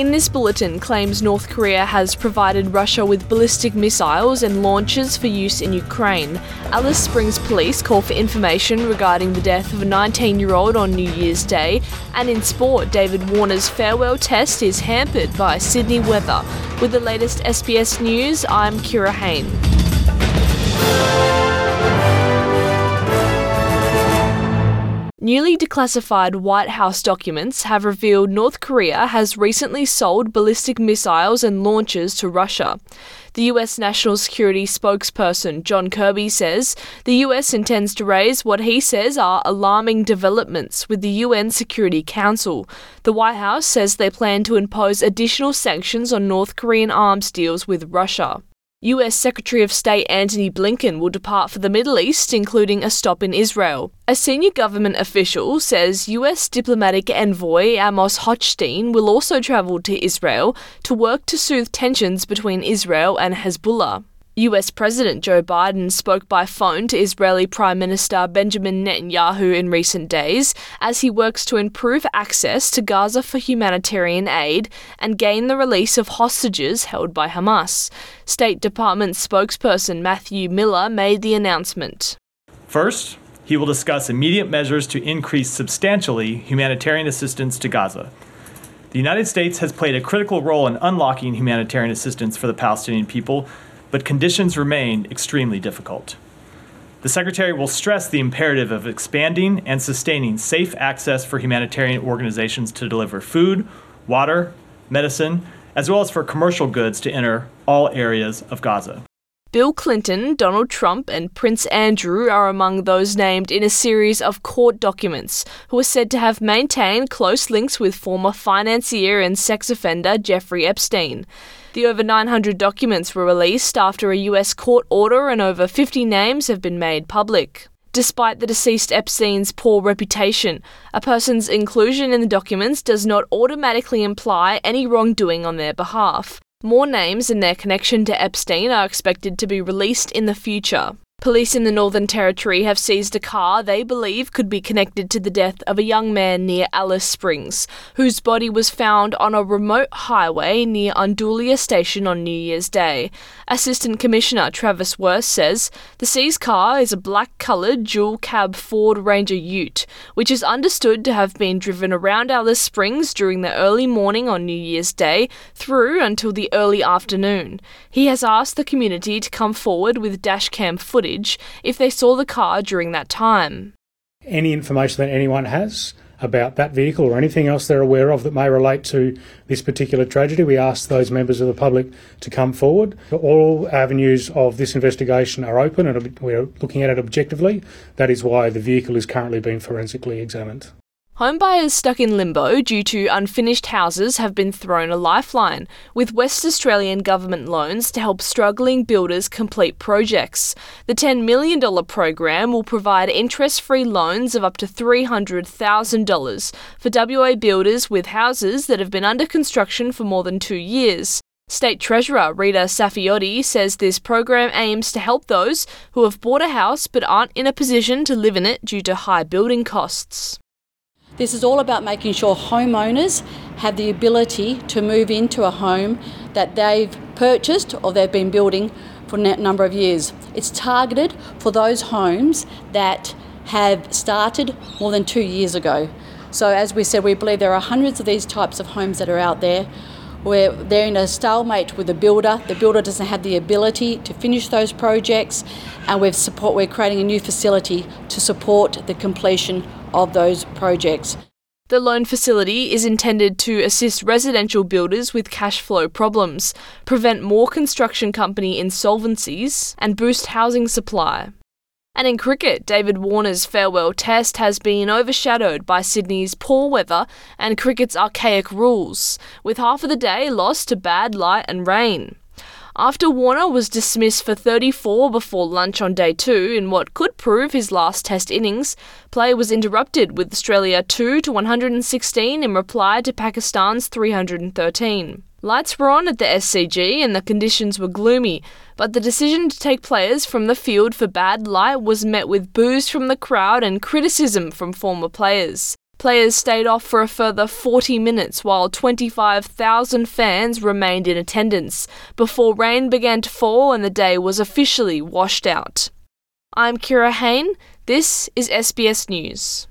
In this bulletin, claims North Korea has provided Russia with ballistic missiles and launchers for use in Ukraine. Alice Springs police call for information regarding the death of a 19 year old on New Year's Day. And in sport, David Warner's farewell test is hampered by Sydney weather. With the latest SBS news, I'm Kira Hain. Newly declassified White House documents have revealed North Korea has recently sold ballistic missiles and launchers to Russia. The US National Security spokesperson John Kirby says the US intends to raise what he says are alarming developments with the UN Security Council. The White House says they plan to impose additional sanctions on North Korean arms deals with Russia. US Secretary of State Antony Blinken will depart for the Middle East, including a stop in Israel. A senior government official says US diplomatic envoy Amos Hochstein will also travel to Israel to work to soothe tensions between Israel and Hezbollah. US President Joe Biden spoke by phone to Israeli Prime Minister Benjamin Netanyahu in recent days as he works to improve access to Gaza for humanitarian aid and gain the release of hostages held by Hamas. State Department spokesperson Matthew Miller made the announcement. First, he will discuss immediate measures to increase substantially humanitarian assistance to Gaza. The United States has played a critical role in unlocking humanitarian assistance for the Palestinian people but conditions remain extremely difficult. The Secretary will stress the imperative of expanding and sustaining safe access for humanitarian organizations to deliver food, water, medicine, as well as for commercial goods to enter all areas of Gaza. Bill Clinton, Donald Trump, and Prince Andrew are among those named in a series of court documents who are said to have maintained close links with former financier and sex offender Jeffrey Epstein. The over 900 documents were released after a US court order and over 50 names have been made public. Despite the deceased Epstein's poor reputation, a person's inclusion in the documents does not automatically imply any wrongdoing on their behalf. More names and their connection to Epstein are expected to be released in the future. Police in the Northern Territory have seized a car they believe could be connected to the death of a young man near Alice Springs, whose body was found on a remote highway near Undoolya Station on New Year's Day. Assistant Commissioner Travis Wurst says the seized car is a black coloured dual cab Ford Ranger Ute, which is understood to have been driven around Alice Springs during the early morning on New Year's Day through until the early afternoon. He has asked the community to come forward with dashcam footage footage if they saw the car during that time. Any information that anyone has about that vehicle or anything else they're aware of that may relate to this particular tragedy, we ask those members of the public to come forward. All avenues of this investigation are open and we're looking at it objectively. That is why the vehicle is currently being forensically examined. Homebuyers stuck in limbo due to unfinished houses have been thrown a lifeline, with West Australian government loans to help struggling builders complete projects. The $10 million program will provide interest free loans of up to $300,000 for WA builders with houses that have been under construction for more than two years. State Treasurer Rita Saffioti says this program aims to help those who have bought a house but aren't in a position to live in it due to high building costs. This is all about making sure homeowners have the ability to move into a home that they've purchased or they've been building for a number of years. It's targeted for those homes that have started more than two years ago. So, as we said, we believe there are hundreds of these types of homes that are out there where they're in a stalemate with the builder. The builder doesn't have the ability to finish those projects, and we've support, we're creating a new facility to support the completion of those projects. The loan facility is intended to assist residential builders with cash flow problems, prevent more construction company insolvencies, and boost housing supply. And in cricket, David Warner's farewell test has been overshadowed by Sydney's poor weather and cricket's archaic rules, with half of the day lost to bad light and rain. After Warner was dismissed for 34 before lunch on day two in what could prove his last Test innings, play was interrupted with Australia 2 to 116 in reply to Pakistan's 313. Lights were on at the SCG and the conditions were gloomy, but the decision to take players from the field for bad light was met with boos from the crowd and criticism from former players. Players stayed off for a further 40 minutes while 25,000 fans remained in attendance before rain began to fall and the day was officially washed out. I'm Kira Hain. This is SBS News.